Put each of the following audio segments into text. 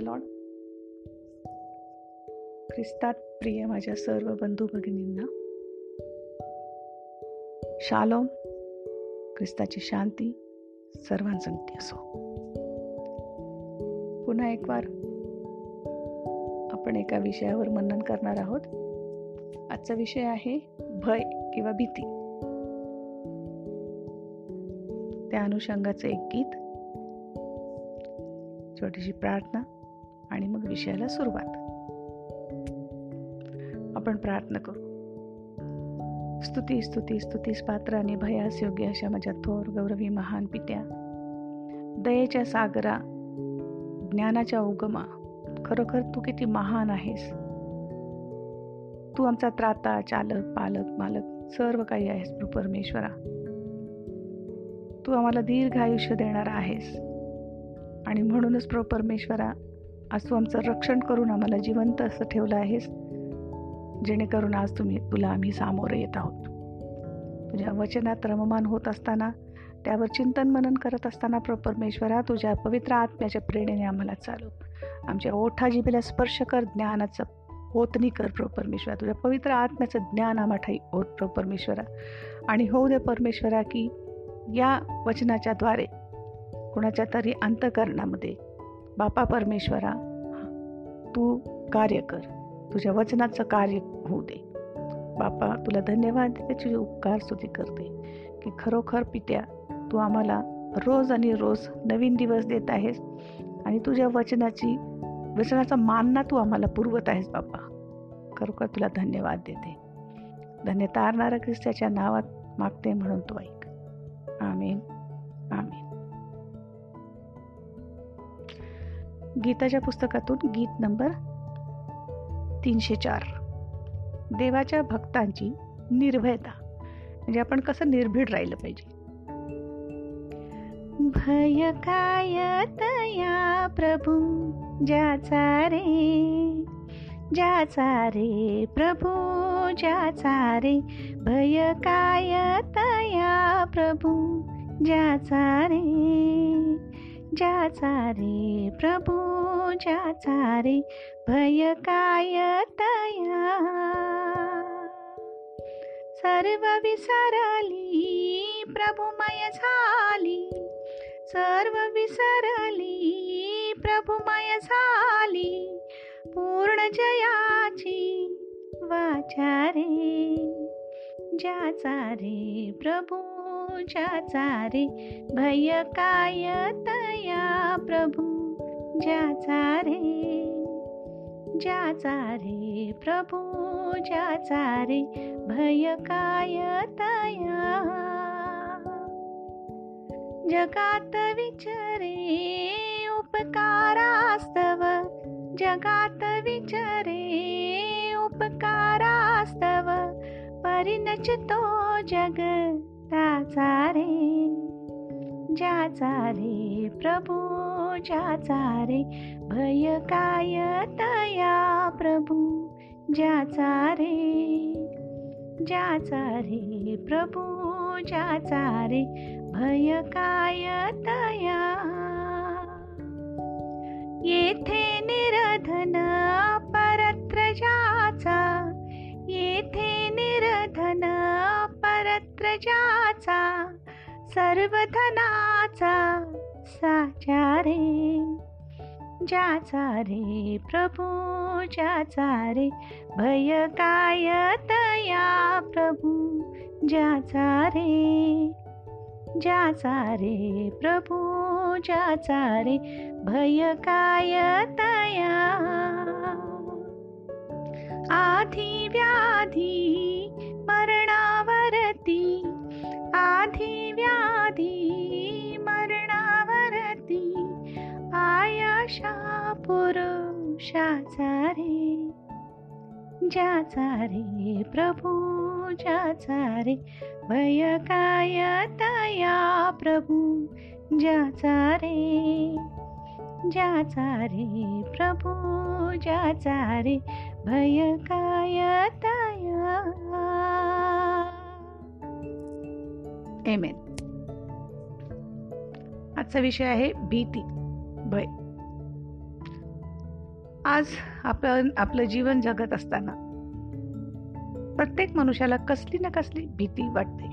Lord ख्रिस्तात प्रिय माझ्या सर्व बंधू भगिनींना शालोम ख्रिस्ताची शांती सर्वांसंगती असो. पुन्हा एक वार आपण एका विषयावर मनन करणार आहोत. आजचा विषय आहे भय किंवा भीती. त्या अनुषंगाचं एक गीत छोटीशी प्रार्थना. विषयाला सुरुवात. आपण प्रार्थना करू. स्तुती स्तुती स्तुतीस पात्र आणि भयास योग्य अशा माझ्या थोर गौरवी महान पित्या. दयेच्या सागरा ज्ञानाच्या उगमा खरोखर तू किती महान आहेस. तू आमचा त्राता चालक पालक मालक सर्व काही आहेस प्रभू परमेश्वरा. तू आम्हाला दीर्घ आयुष्य देणार आहेस. आणि म्हणूनच प्रो परमेश्वरा आज तू आमचं रक्षण करून आम्हाला जिवंत असं ठेवलं आहेस. जेणेकरून आज तुम्ही तुला आम्ही सामोरं येत आहोत. तुझ्या वचनात रममान होत असताना त्यावर चिंतन मनन करत असताना परमेश्वरा तुझ्या पवित्र आत्म्याच्या प्रेरणेने आम्हाला चालू आमच्या ओठा जिभेला स्पर्श कर ज्ञानाचं होतनी कर प्रो परमेश्वरा. तुझ्या पवित्र आत्म्याचं ज्ञान आम्हाठाई होत प्रो परमेश्वरा. आणि होऊ दे परमेश्वरा की या वचनाच्या द्वारे कुणाच्या तरी अंतकरणामध्ये बापा परमेश्वरा तू कार्य कर. तुझ्या वचनाचं कार्य होऊ दे. बापा तुला धन्यवाद. त्याची उपकार स्तुती करते. की खरोखर पित्या तू आम्हाला रोज आणि रोज नवीन दिवस देत आहेस आणि तुझ्या वचनाची वचनाचा मानना तू आम्हाला पुरवत आहेस बापा. खरोखर तुला धन्यवाद देते. धन्य तारणारा ख्रिस्ताच्या नावात मागते म्हणून तू ऐक. आमीन. आमीन. गीताच्या पुस्तकातून गीत नंबर तीनशे चार. देवाच्या भक्तांची निर्भयता. म्हणजे आपण कसं निर्भीड राहिलं पाहिजे. भय काय तया प्रभू ज्याचा रे ज्याचा रे प्रभू ज्याचा रे भय काय तया प्रभू ज्याचा रे. ज्याचा रे प्रभू ज्याचा रे भय काय तया? सर्व विसरली प्रभुमय झाली. सर्व विसरली प्रभुमय झाली. पूर्ण जयाची वाचारे ज्याचा रे प्रभू ज्याचा रे भय काय तया? प्रभू ज्याचा रे ज्याचा रे प्रभू ज्याचा रे भय काय तया जगात विचरे उपकारास्तव जगात विचरे उपकारास्तव परिणचतो जग ताचा रे. ज्याचा रे प्रभू ज्याचा रे भय काय तया प्रभू ज्याचा रे? ज्याचा रे प्रभू ज्याचा रे भय काय तया येथे निरधन परत्र ज्याचा येथे निरधन परत्र ज्याचा सर्वधनाचा साचा रे ज्याचा रे प्रभू ज्याचा रे भय काय तया प्रभू ज्याचा रे ज्याचा रे प्रभू ज्याचा रे भय काय तया आधी व्याधी मरणावर व्याधी व्याधी मरणावरती आयाशा पुरुषाचा रे ज्याचा रे प्रभू ज्याचा रे भय काय तया प्रभू ज्याचा रे ज्याचा रे प्रभू ज्याचा रे भय काय तया एम एन आजचा विषय आहे भीती भय. आज आपण आपलं जीवन जगत असताना प्रत्येक मनुष्याला कसली ना कसली भीती वाटते.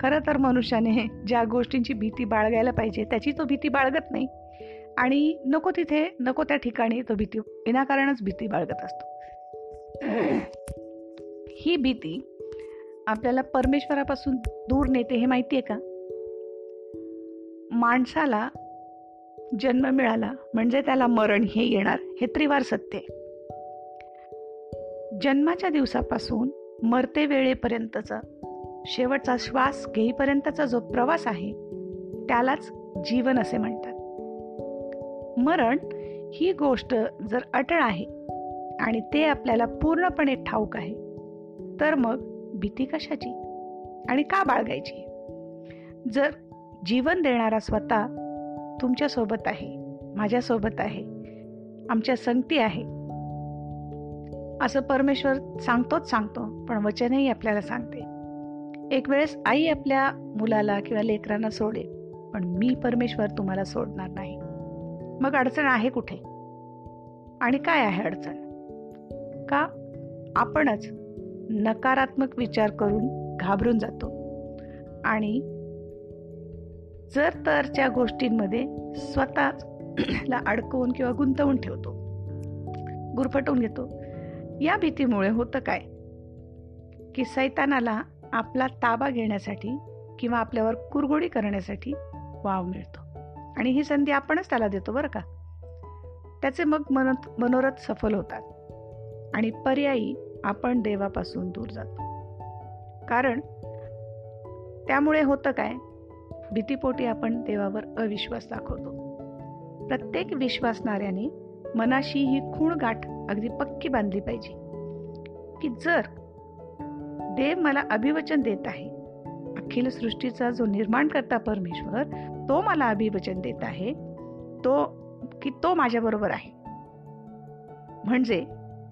खरं तर मनुष्याने ज्या गोष्टींची भीती बाळगायला पाहिजे त्याची तो भीती बाळगत नाही. आणि नको तिथे नको त्या ठिकाणी तो भीती विनाकारणच भीती बाळगत असतो. ही भीती आपल्याला परमेश्वरापासून दूर नेते हे माहिती आहे का? माणसाला जन्म मिळाला म्हणजे त्याला मरण हे येणार हे त्रिवार सत्य जन्माच्या दिवसापासून मरते वेळेपर्यंतचा शेवटचा श्वास घेईपर्यंतचा जो प्रवास आहे त्यालाच जीवन असे म्हणतात. मरण ही गोष्ट जर अटळ आहे आणि ते आपल्याला पूर्णपणे ठाऊक आहे तर मग भीती कशाची आणि का बाळगायची? जर जीवन देणारा स्वतः तुमच्यासोबत आहे माझ्यासोबत आहे आमच्या संगती आहे असं परमेश्वर सांगतोच सांगतो पण वचनही आपल्याला सांगते. एक वेळेस आई आपल्या मुलाला किंवा लेकरांना सोडेल पण मी परमेश्वर तुम्हाला सोडणार नाही. मग अडचण आहे कुठे? आणि काय आहे अडचण? का आपणच नकारात्मक विचार करून घाबरून जातो. आणि जर तरच्या गोष्टींमध्ये स्वतःला अडकवून किंवा गुंतवून ठेवतो. गुरफटवून घेतो. या भीतीमुळे होतं काय? की सैतानाला आपला ताबा घेण्यासाठी किंवा आपल्यावर कुरगोडी करण्यासाठी वाव मिळतो. आणि ही संधी आपणच त्याला देतो बरं का? त्याचे मग मनत मनोरथ सफल होतात. आणि पर्यायी आपण देवापासून दूर जातो. कारण त्यामुळे होतं काय? भीतीपोटी आपण देवावर अविश्वास दाखवतो. प्रत्येक विश्वासणाऱ्याने मनाशी ही खूण गाठ अगदी पक्की बांधली पाहिजे. की जर देव मला अभिवचन देत आहे अखिल सृष्टीचा जो निर्माण करता परमेश्वर तो मला अभिवचन देत आहे तो की तो माझ्याबरोबर आहे. म्हणजे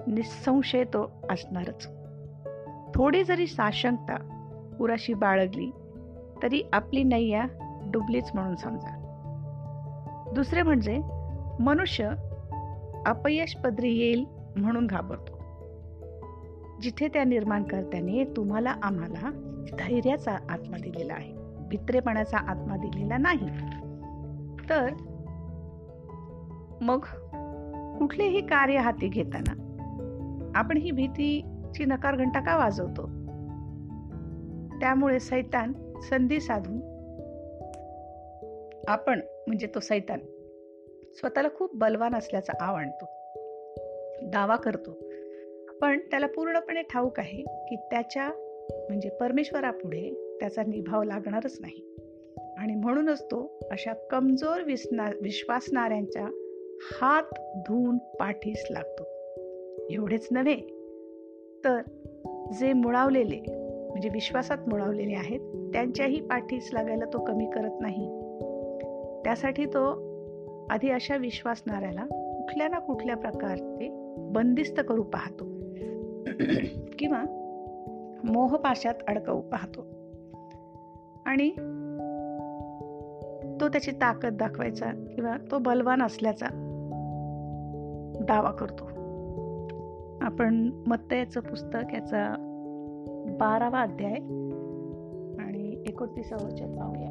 निसंशय तो असणारच. थोडी जरी साशंकता पुराशी बाळगली तरी आपली नैया डुबलीच म्हणून समजा. दुसरे म्हणजे मनुष्य अपयश पदरी येईल म्हणून घाबरतो. जिथे त्या निर्माणकर्त्याने तुम्हाला आम्हाला धैर्याचा आत्मा दिलेला आहे भित्रेपणाचा आत्मा दिलेला नाही तर मग कुठलेही कार्य हाती घेताना आपण ही भीतीची नकार घंटा का वाजवतो? त्यामुळे सैतान संधी साधून आपण म्हणजे तो सैतान स्वतःला खूप बलवान असल्याचा आव आणतो. दावा करतो. पण त्याला पूर्णपणे ठाऊक आहे की त्याच्या म्हणजे परमेश्वरापुढे त्याचा निभाव लागणारच नाही. आणि म्हणूनच तो अशा कमजोर विसना विश्वासणाऱ्यांच्या हात धुवून पाठीस लागतो. एवढेच नव्हे. तर जे मुळावलेले म्हणजे विश्वासात मुळावलेले आहेत त्यांच्याही पाठीस लागायला तो कमी करत नाही. त्यासाठी तो आधी अशा विश्वासणाऱ्याला कुठल्या ना कुठल्या प्रकारचे बंदिस्त करू पाहतो. किंवा मोहपाशात अडकवू पाहतो. आणि तो त्याची ताकद दाखवायचा किंवा तो बलवान असल्याचा दावा करतो. आपण मत्तयाचं पुस्तक याचा बारावा अध्याय आणि एकोणतीसावं वचन पाहूया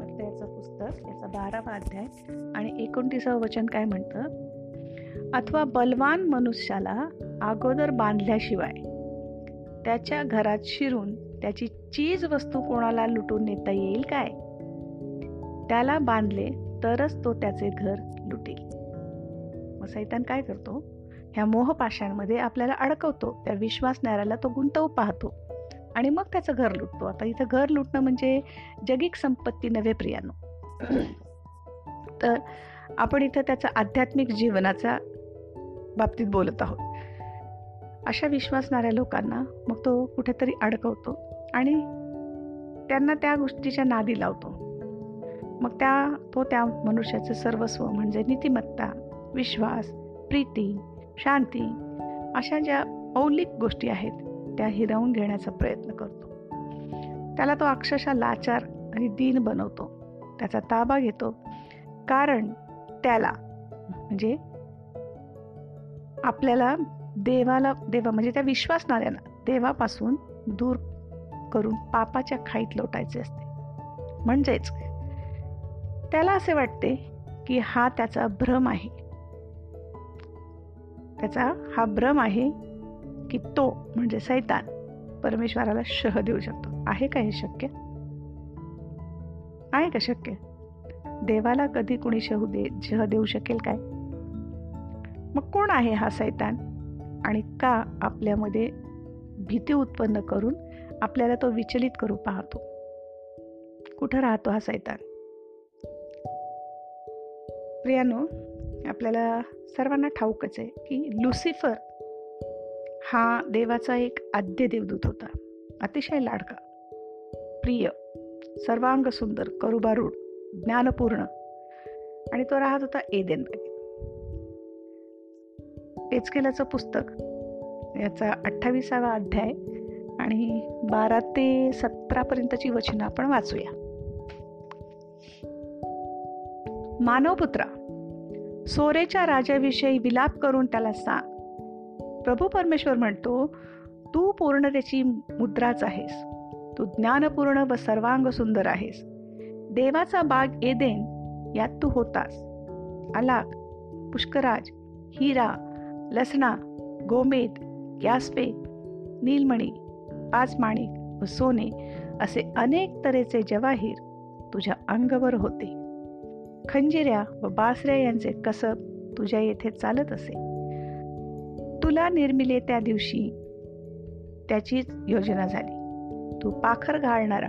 मत्तयाचं पुस्तक याचा बारावा अध्याय आणि एकोणतीसावं वचन काय म्हणतं? अथवा बलवान मनुष्याला अगोदर बांधल्याशिवाय त्याच्या घरात शिरून त्याची चीज वस्तू कोणाला लुटून नेता येईल काय? त्याला बांधले तरच तो त्याचे घर लुटेल. मग सैतान काय करतो? ह्या मोहपाशांमध्ये आपल्याला अडकवतो त्या विश्वासणाऱ्याला तो गुंतवू पाहतो. आणि मग त्याचं घर लुटतो. आता इथं घर लुटणं म्हणजे जगिक संपत्ती नव्हे प्रियानो. तर आपण इथं त्याचा आध्यात्मिक जीवनाचा बाबतीत बोलत आहोत. अशा विश्वासणाऱ्या लोकांना मग तो कुठेतरी अडकवतो आणि त्यांना त्या गोष्टीच्या नादी लावतो. मग त्या तो त्या मनुष्याचं सर्वस्व म्हणजे नीतिमत्ता विश्वास प्रीती शांती अशा ज्या मौलिक गोष्टी आहेत त्या हिरावून घेण्याचा प्रयत्न करतो. त्याला तो अक्षरशः लाचार आणि दीन बनवतो. त्याचा ताबा घेतो. कारण त्याला म्हणजे आपल्याला देवाला देवा म्हणजे त्या विश्वासणाऱ्यांना देवापासून दूर करून पापाच्या खाईत लोटायचे असते. म्हणजेच त्याला असे वाटते की हा त्याचा भ्रम आहे. त्याचा हा भ्रम आहे की तो म्हणजे सैतान परमेश्वराला शह देऊ शकतो. आहे का हे शक्य? आहे का शक्य? देवाला कधी कुणी शहू दे शह देऊ शकेल काय? मग कोण आहे हा सैतान? आणि का आपल्यामध्ये भीती उत्पन्न करून आपल्याला तो विचलित करू पाहतो? कुठं राहतो हा सैतान? प्रियानो आपल्याला सर्वांना ठाऊकच आहे की लुसिफर हा देवाचा एक आद्य देवदूत होता. अतिशय लाडका प्रिय सर्वांग सुंदर करुबारूढ ज्ञानपूर्ण आणि तो राहत होता एदेनमध्ये. एचकेलाचं पुस्तक याचा अठ्ठावीसावा अध्याय आणि बारा ते सतरापर्यंतची वचनं आपण वाचूया. मानवपुत्रा सोरेच्या राजाविषयी विलाप करून त्याला सांग. प्रभू परमेश्वर म्हणतो तू पूर्णतेची मुद्राच आहेस. तू ज्ञानपूर्ण व सर्वांग सुंदर आहेस. देवाचा बाग एदेन यात तू होतास. अलाक पुष्कराज हिरा लसणा गोमेद यास्पे नीलमणी पाचमाणिक व सोने असे अनेक तऱ्हेचे जवाहीर तुझ्या अंगवर होते. खंजिऱ्या व बासऱ्या यांचे कसब तुझ्या येथे चालत असे. तुला निर्मिले त्या दिवशी त्याचीच योजना झाली. तू पाखर घालणारा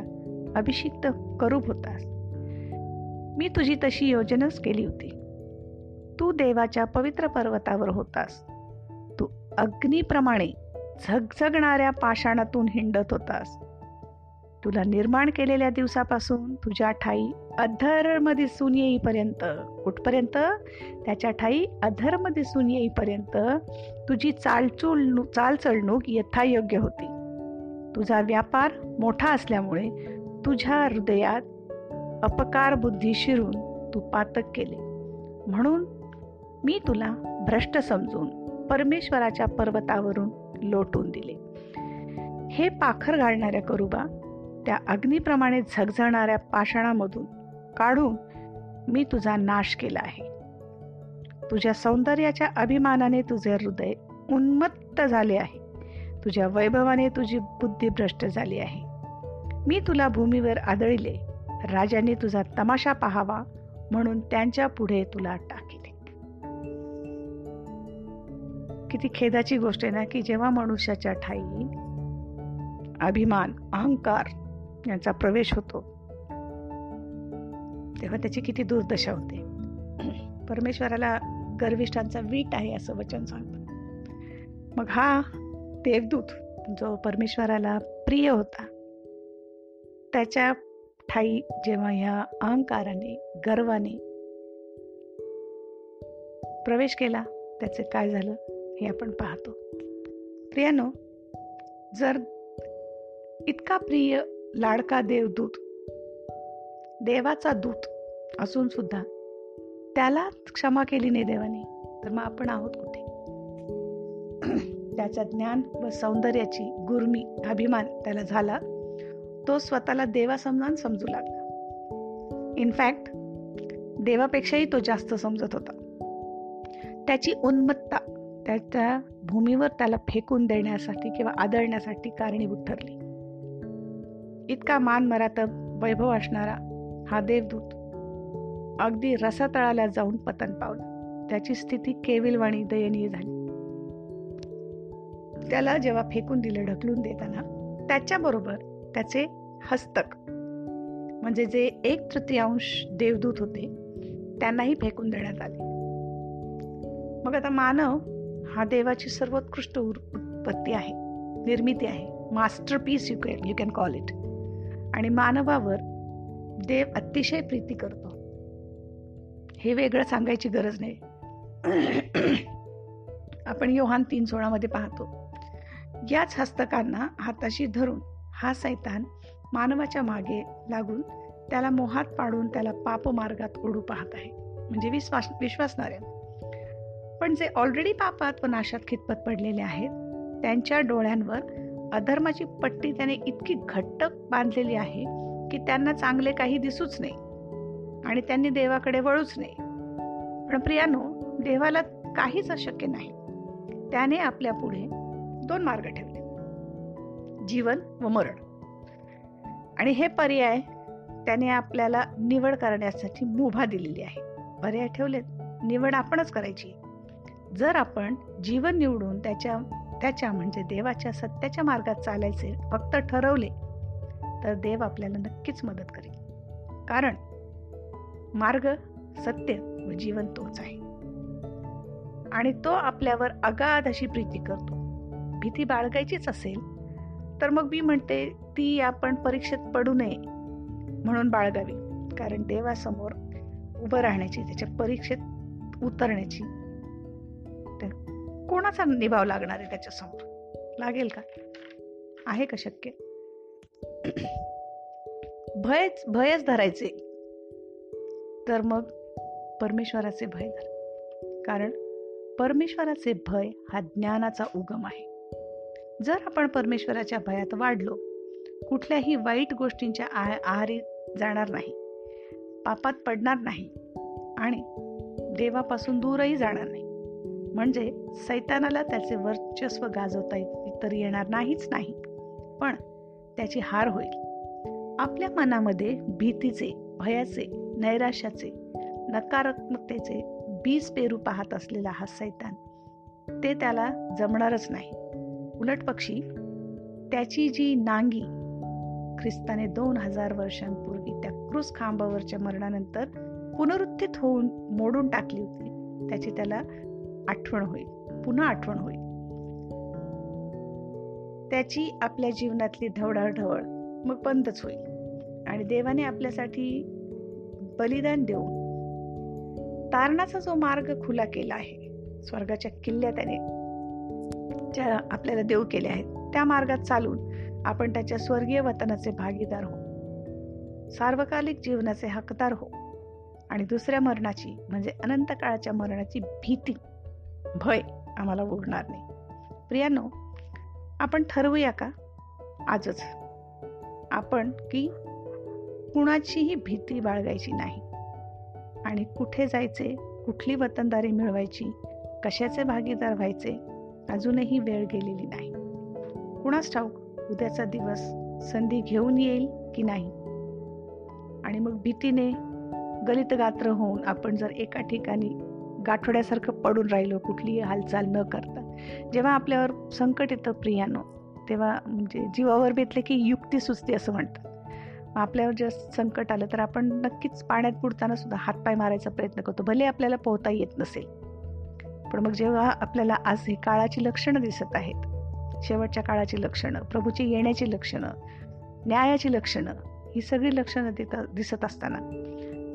अभिषिक्त करूप होतास. मी तुझी तशी योजनाच केली होती. तू देवाच्या पवित्र पर्वतावर होतास. तू अग्नीप्रमाणे झगझगणाऱ्या पाषाणातून हिंडत होतास. तुला निर्माण केलेल्या दिवसापासून तुझ्या ठाई अधर्म दिसून येईपर्यंत कुठपर्यंत? त्याच्या ठाई अधर्म दिसून येईपर्यंत तुझी चालचूल चालचलणूक यथायोग्य होती. तुझा व्यापार मोठा असल्यामुळे तुझ्या हृदयात अपकार बुद्धी शिरून तू पातक केले. म्हणून मी तुला भ्रष्ट समजून परमेश्वराच्या पर्वतावरून लोटून दिले. हे पाखर घालणाऱ्या करुबा त्या अग्नीप्रमाणे झगझणाऱ्या पाषाणामधून काढून मी तुझा नाश केला आहे. तुझ्या सौंदर्याच्या अभिमानाने तुझे हृदय उन्मत्त झाले आहे. तुझ्या वैभवाने तुझी बुद्धी भ्रष्ट झाली आहे. मी तुला भूमीवर आदळले. राजाने तुझा तमाशा पाहावा म्हणून त्यांच्या पुढे तुला टाकिले. किती खेदाची गोष्ट आहे ना की जेव्हा मनुष्याच्या ठाई अभिमान अहंकार यांचा प्रवेश होतो तेव्हा त्याची किती दुर्दशा होते. परमेश्वराला गर्विष्ठांचा वीट आहे असं वचन सांगतं मग हा देवदूत जो परमेश्वराला प्रिय होता त्याच्या ठाई जेव्हा ह्या अहंकाराने गर्वाने प्रवेश केला त्याचे काय झालं हे आपण पाहतो. प्रियानो जर इतका प्रिय लाडका देवदूत देवाचा दूत असून सुद्धा त्याला क्षमा केली नाही देवाने. तर मग आपण आहोत कुठे? त्याच्या ज्ञान व सौंदर्याची गुरमी अभिमान त्याला झाला. तो स्वतःला देवा समजान समजू लागला. इनफॅक्ट देवापेक्षाही तो जास्त समजत होता. त्याची उन्मत्ता त्याच्या भूमीवर त्याला फेकून देण्यासाठी किंवा आदळण्यासाठी कारणीभूत ठरली. इतका मान मरात वैभव असणारा हा देवदूत अगदी रसातळाला जाऊन पतन पावला. त्याची स्थिती केविलवाणी दयनीय झाली. त्याला जेव्हा फेकून दिलं ढकलून देताना त्याच्याबरोबर त्याचे हस्तक म्हणजे जे एक तृतीयांश देवदूत होते त्यांनाही फेकून देण्यात आले. मग आता मानव हा देवाची सर्वोत्कृष्ट उत्पत्ती आहे निर्मिती आहे masterpiece you can you can call it आणि मानवावर देव अतिशय प्रीती करतो. हे वेगळं सांगायची गरज नाही. आपण योहान तीन सोळामध्ये पाहतो. याच हस्तकांना हाताशी धरून हा सैतान मानवाच्या मागे लागून त्याला मोहात पाडून त्याला पाप मार्गात ओढू पाहत आहे. म्हणजे विश्वास विश्वासणाऱ्या. पण जे ऑलरेडी पापात व नाशात खितपत पडलेले आहेत त्यांच्या डोळ्यांवर अधर्माची पट्टी त्याने इतकी घट्ट बांधलेली आहे की त्यांना चांगले काही दिसूच नाही आणि त्यांनी देवाकडे वळूच नाही. पण प्रियानो देवाला काहीच अशक्य नाही. त्याने आपल्या पुढे दोन मार्ग ठेवले. जीवन व मरण. आणि हे पर्याय त्याने आपल्याला निवड करण्यासाठी मुभा दिलेली आहे. पर्याय ठेवलेत. निवड आपणच करायची. जर आपण जीवन निवडून त्याच्या त्याच्या म्हणजे देवाच्या सत्याच्या मार्गात चालायचे फक्त ठरवले तर देव आपल्याला नक्कीच मदत करेल. कारण मार्ग सत्य व जीवन तोच आहे. आणि तो आपल्यावर अगाध अशी प्रीती करतो. भीती बाळगायचीच असेल तर मग मी म्हणते ती आपण परीक्षेत पडू नये म्हणून बाळगावी. कारण देवासमोर उभं राहण्याची त्याच्या परीक्षेत उतरण्याची कोणाचा निभाव लागणार आहे त्याच्यासमोर? लागेल का? आहे का शक्य? भयच भयच धरायचे. तर मग परमेश्वराचे भय धर. कारण परमेश्वराचे भय हा ज्ञानाचा उगम आहे. जर आपण परमेश्वराच्या भयात वाढलो कुठल्याही वाईट गोष्टींच्या आहारी जाणार नाही पापात पडणार नाही आणि देवापासून दूरही जाणार नाही. म्हणजे सैतानाला त्याचे वर्चस्व गाजवता तर येणार नाहीच नाही. पण त्याची हार होईल. आपल्या मनामध्ये भीतीचे भयाचे नैराश्याचे नकारात्मकतेचे बीज पेरू पाहत असलेला हा सैतान ते त्याला जमणारच नाही. उलट पक्षी त्याची जी नांगी ख्रिस्ताने दोन हजार वर्षांपूर्वी त्या क्रूस खांबावरच्या मरणानंतर पुनरुत्थित होऊन मोडून टाकली होती त्याची त्याला आठवण होईल पुन्हा आठवण होईल. त्याची आपल्या जीवनातली ढवळाढवळ मग बंदच होईल. आणि देवाने आपल्यासाठी बलिदान देऊन तारणाचा जो मार्ग खुला केला आहे स्वर्गाच्या किल्ल्या त्याने ज्या आपल्याला देऊ केल्या आहेत त्या मार्गात चालून आपण त्याच्या स्वर्गीय वतनाचे भागीदार हो सार्वकालिक जीवनाचे हकदार हो आणि दुसऱ्या मरणाची म्हणजे अनंत काळाच्या मरणाची भीती भय आम्हाला उरणार नाही. प्रियानो आपण ठरवूया का? आजच. आपण की कुणाचीही भीती बाळगायची नाही. आणि कुठे जायचे कुठली वतनदारी मिळवायची कशाचे भागीदार व्हायचे अजूनही वेळ गेलेली नाही. कुणास ठाऊक उद्याचा दिवस संधी घेऊन येईल की नाही? आणि मग भीतीने गलित गात्र होऊन आपण जर एका ठिकाणी गाठोड्यासारखं पडून राहिलो कुठलीही हालचाल न करता. जेव्हा आपल्यावर संकट येतं प्रियानो तेव्हा म्हणजे जीवावर बेतले की युक्ती सुचते असं म्हणतात. मग आपल्यावर जर संकट आलं तर आपण नक्कीच पाण्यात बुडताना सुद्धा हातपाय मारायचा प्रयत्न करतो भले आपल्याला पोहता येत नसेल. पण मग जेव्हा आपल्याला आज ही काळाची लक्षणं दिसत आहेत शेवटच्या काळाची लक्षणं प्रभूची येण्याची लक्षणं न्यायाची लक्षणं ही सगळी लक्षणं दिसत असताना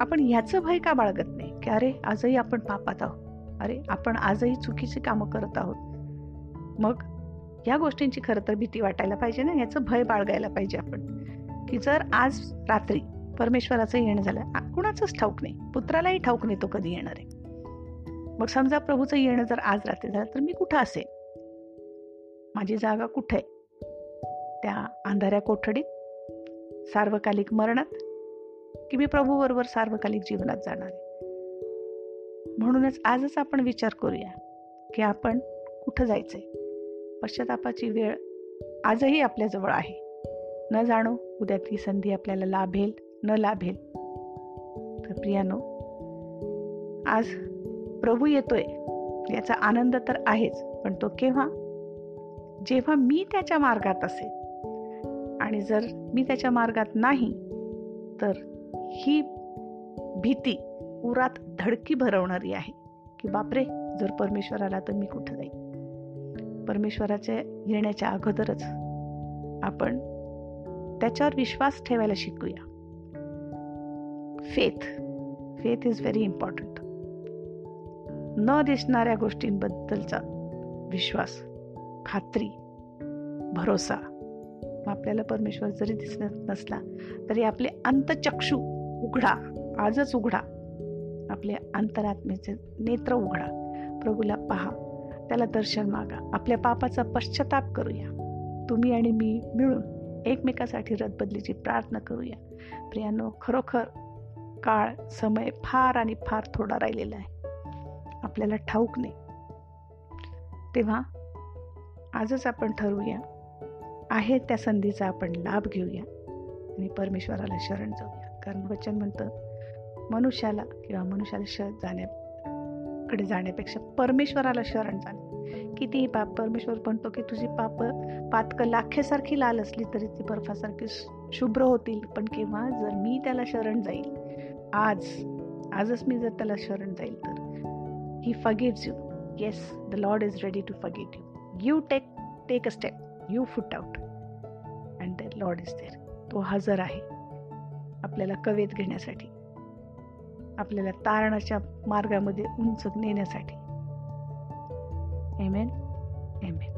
आपण ह्याचं भय का बाळगत नाही? की अरे आजही आपण पापात आहोत. अरे आपण आजही चुकीची कामं करत आहोत. मग या गोष्टींची खरं तर भीती वाटायला पाहिजे ना? याचं भय बाळगायला पाहिजे आपण. की जर आज रात्री परमेश्वराचं येणं झालं कुणाचंच ठाऊक नाही. पुत्रालाही ठाऊक नाही तो कधी येणार आहे. मग समजा प्रभूचं येणं जर आज रात्री झालं तर मी कुठं असेल माझी जागा कुठे त्या अंधाऱ्या कोठडीत? सार्वकालिक मरणात? की मी प्रभूबरोबर सार्वकालिक जीवनात जाणार आहे? म्हणूनच आजच आपण विचार करूया की आपण कुठं जायचंय? पश्चातापाची वेळ आजही आपल्याजवळ आहे. न जाणो उद्या ती संधी आपल्याला लाभेल न लाभेल. तर प्रियानो आज प्रभू येतोय याचा आनंद तर आहेच पण तो केव्हा? जेव्हा मी त्याच्या मार्गात असेल. आणि जर मी त्याच्या मार्गात नाही तर ही भीती उरात धडकी भरवणारी आहे की बापरे जर परमेश्वर आला तर मी कुठं जाईन? परमेश्वराचे येण्याच्या अगोदरच आपण त्याच्यावर विश्वास ठेवायला शिकूया. Faith faith is very important न दिसणाऱ्या गोष्टींबद्दलचा विश्वास खात्री भरोसा. आपल्याला परमेश्वर जरी दिसत नसला तरी आपले अंतचक्षू उघडा आजच उघडा. आपले अंतरात्मेचे नेत्र उघडा. प्रभूला पहा. त्याला दर्शन मागा. आपल्या पापाचा पश्चाताप करूया. तुम्ही आणि मी मिळून एकमेकासाठी रदबदलीची प्रार्थना करूया. प्रियानो खरोखर काळ समय फार आणि फार थोडा राहिलेला आहे. आपल्याला ठाऊक नाही. तेव्हा आजच आपण ठरवूया. आहे त्या संधीचा आपण लाभ घेऊया आणि परमेश्वराला शरण जाऊया. कारण वचन म्हणतं मनुष्याला किंवा मनुष्याला श देवाकडे जाण्यापेक्षा परमेश्वराला शरण जाणे कितीही पाप परमेश्वर म्हणतो की तुझी पाप पातक लाखेसारखी लाल असली तरी ती बर्फासारखी शुभ्र होतील पण केव्हा जर मी त्याला शरण जाईल आज आजच मी जर त्याला शरण जाईल तर he forgives you yes the lord is ready to forget you you take take a step you put out and the lord is there तो हजर आहे आपल्याला कवेत घेण्यासाठी. आपल्याला तारणाच्या मार्गामध्ये उंच नेण्यासाठी. Amen amen